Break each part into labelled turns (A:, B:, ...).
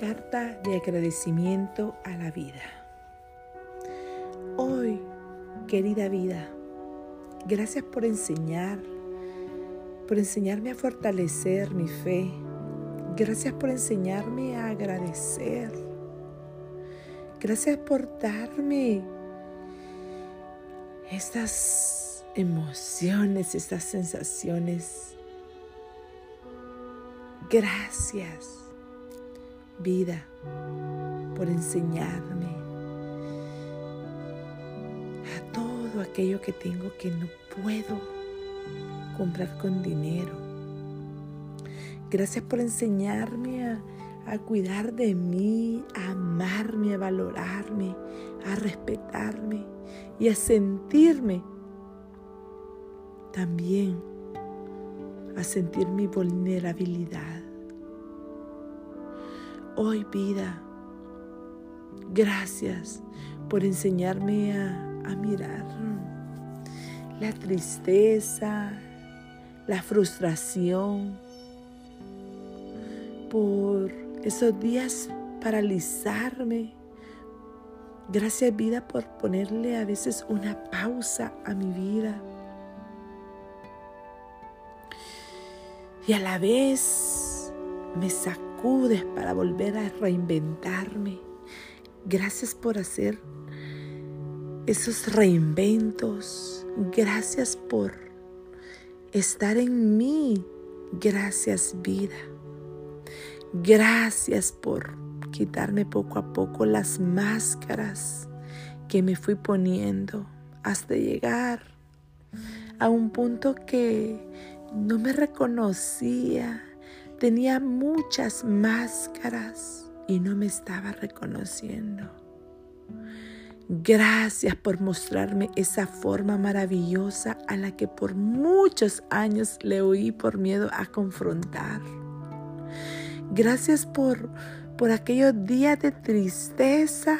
A: Carta de agradecimiento a la vida. Hoy, querida vida, gracias por enseñar, por enseñarme a fortalecer mi fe. Gracias por enseñarme a agradecer. Gracias por darme estas emociones, estas sensaciones. Gracias vida, por enseñarme a todo aquello que tengo que no puedo comprar con dinero. Gracias por enseñarme a, a cuidar de mí, a amarme, a valorarme, a respetarme y a sentirme también, a sentir mi vulnerabilidad hoy vida. Gracias por enseñarme a, mirar la tristeza, la frustración, por esos días paralizarme. Gracias vida por ponerle a veces una pausa a mi vida. Y a la vez me para volver a reinventarme. Gracias por hacer esos reinventos. Gracias por estar en mí. Gracias vida. Gracias por quitarme poco a poco las máscaras que me fui poniendo hasta llegar a un punto que no me reconocía Tenía muchas máscaras y no me estaba reconociendo. Gracias por mostrarme esa forma maravillosa a la que por muchos años le oí por miedo a confrontar. Gracias por, por aquellos días de tristeza,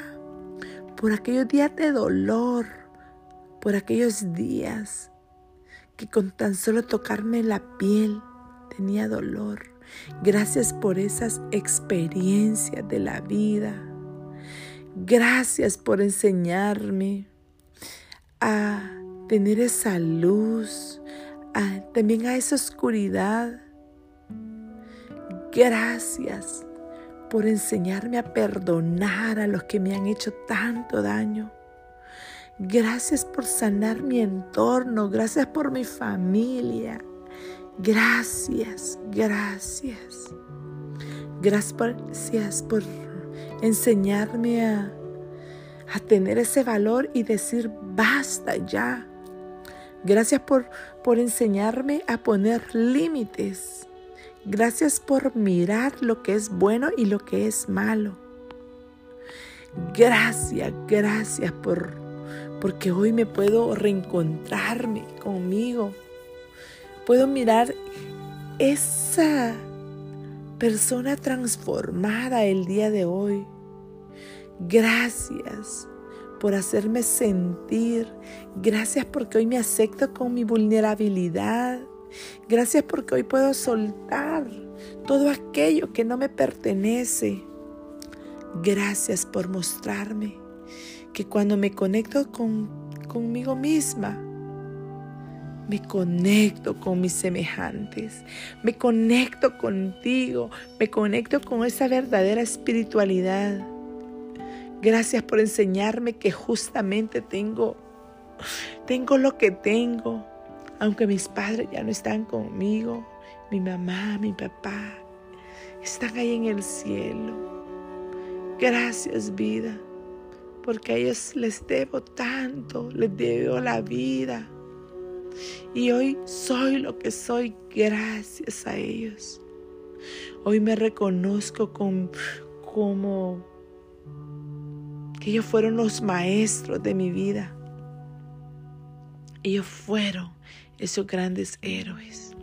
A: por aquellos días de dolor, por aquellos días que con tan solo tocarme la piel tenía dolor. Gracias por esas experiencias de la vida. Gracias por enseñarme a tener esa luz, también a esa oscuridad. Gracias por enseñarme a perdonar a los que me han hecho tanto daño. Gracias por sanar mi entorno, gracias por mi familia, Gracias, gracias. Gracias por enseñarme a, a tener ese valor y decir basta ya. Gracias por, por enseñarme a poner límites. Gracias por mirar lo que es bueno y lo que es malo. Gracias, gracias por porque hoy me puedo reencontrarme conmigo puedo mirar esa persona transformada el día de hoy. Gracias por hacerme sentir. Gracias porque hoy me acepto con mi vulnerabilidad. Gracias porque hoy puedo soltar todo aquello que no me pertenece. Gracias por mostrarme que cuando me conecto con, conmigo misma, me conecto con mis semejantes, me conecto contigo, me conecto con esa verdadera espiritualidad. Gracias por enseñarme que justamente tengo, tengo lo que tengo, aunque mis padres ya no están conmigo, mi mamá, mi papá, están ahí en el cielo. Gracias vida, porque a ellos les debo tanto, les debo la vida. Y hoy soy lo que soy gracias a ellos. Hoy me reconozco como que ellos fueron los maestros de mi vida. Ellos fueron esos grandes héroes.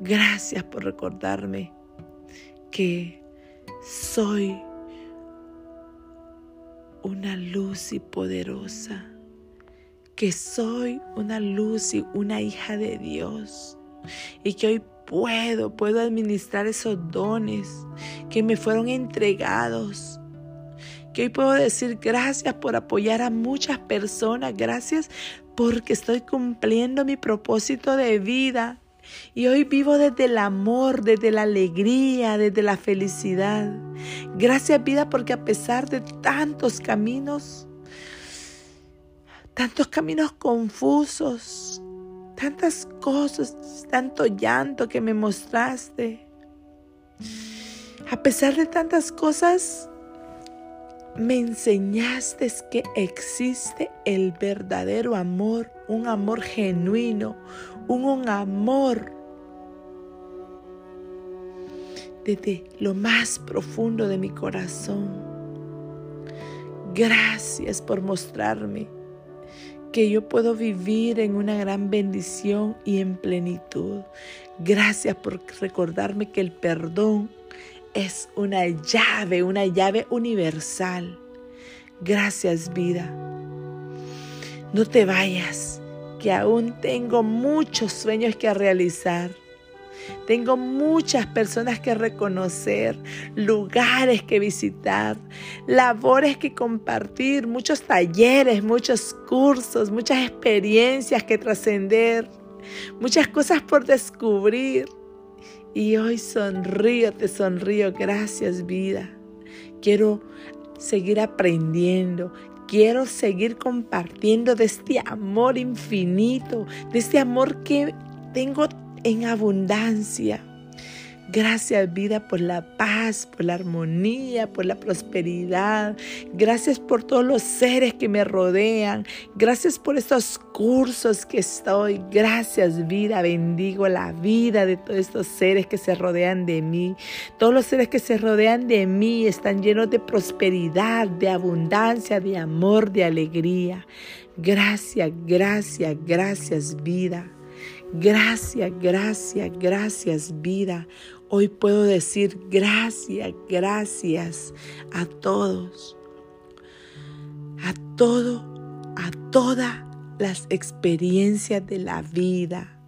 A: Gracias por recordarme que soy una luz y poderosa que soy una luz y una hija de Dios y que hoy puedo, puedo administrar esos dones que me fueron entregados. Que hoy puedo decir gracias por apoyar a muchas personas, gracias porque estoy cumpliendo mi propósito de vida. Y hoy vivo desde el amor, desde la alegría, desde la felicidad. Gracias vida porque a pesar de tantos caminos, tantos caminos confusos, tantas cosas, tanto llanto que me mostraste. A pesar de tantas cosas, me enseñaste que existe el verdadero amor, un amor genuino, un, un amor desde lo más profundo de mi corazón. Gracias por mostrarme que yo puedo vivir en una gran bendición y en plenitud. Gracias por recordarme que el perdón es una llave, una llave universal. Gracias vida. No te vayas, que aún tengo muchos sueños que realizar. Tengo muchas personas que reconocer, lugares que visitar, labores que compartir, muchos talleres, muchos cursos, muchas experiencias que trascender, muchas cosas por descubrir. Y hoy sonrío, te sonrío. Gracias vida. Quiero seguir aprendiendo. Quiero seguir compartiendo de este amor infinito, de este amor que tengo en abundancia. Gracias vida por la paz, por la armonía, por la prosperidad. Gracias por todos los seres que me rodean. Gracias por estos cursos que estoy. Gracias vida. Bendigo la vida de todos estos seres que se rodean de mí. Todos los seres que se rodean de mí están llenos de prosperidad, de abundancia, de amor, de alegría. Gracias, gracias, gracias vida. Gracias, gracias, gracias vida. Hoy puedo decir gracias, gracias a todos, a todo, a todas las experiencias de la vida.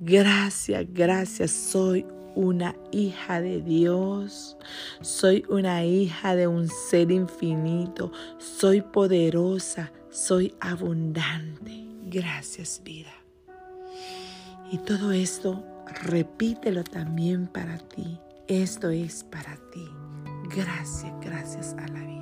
A: Gracias, gracias. Soy una hija de Dios. Soy una hija de un ser infinito. Soy poderosa. Soy abundante. Gracias vida. Y todo esto repítelo también para ti. Esto es para ti. Gracias, gracias a la vida.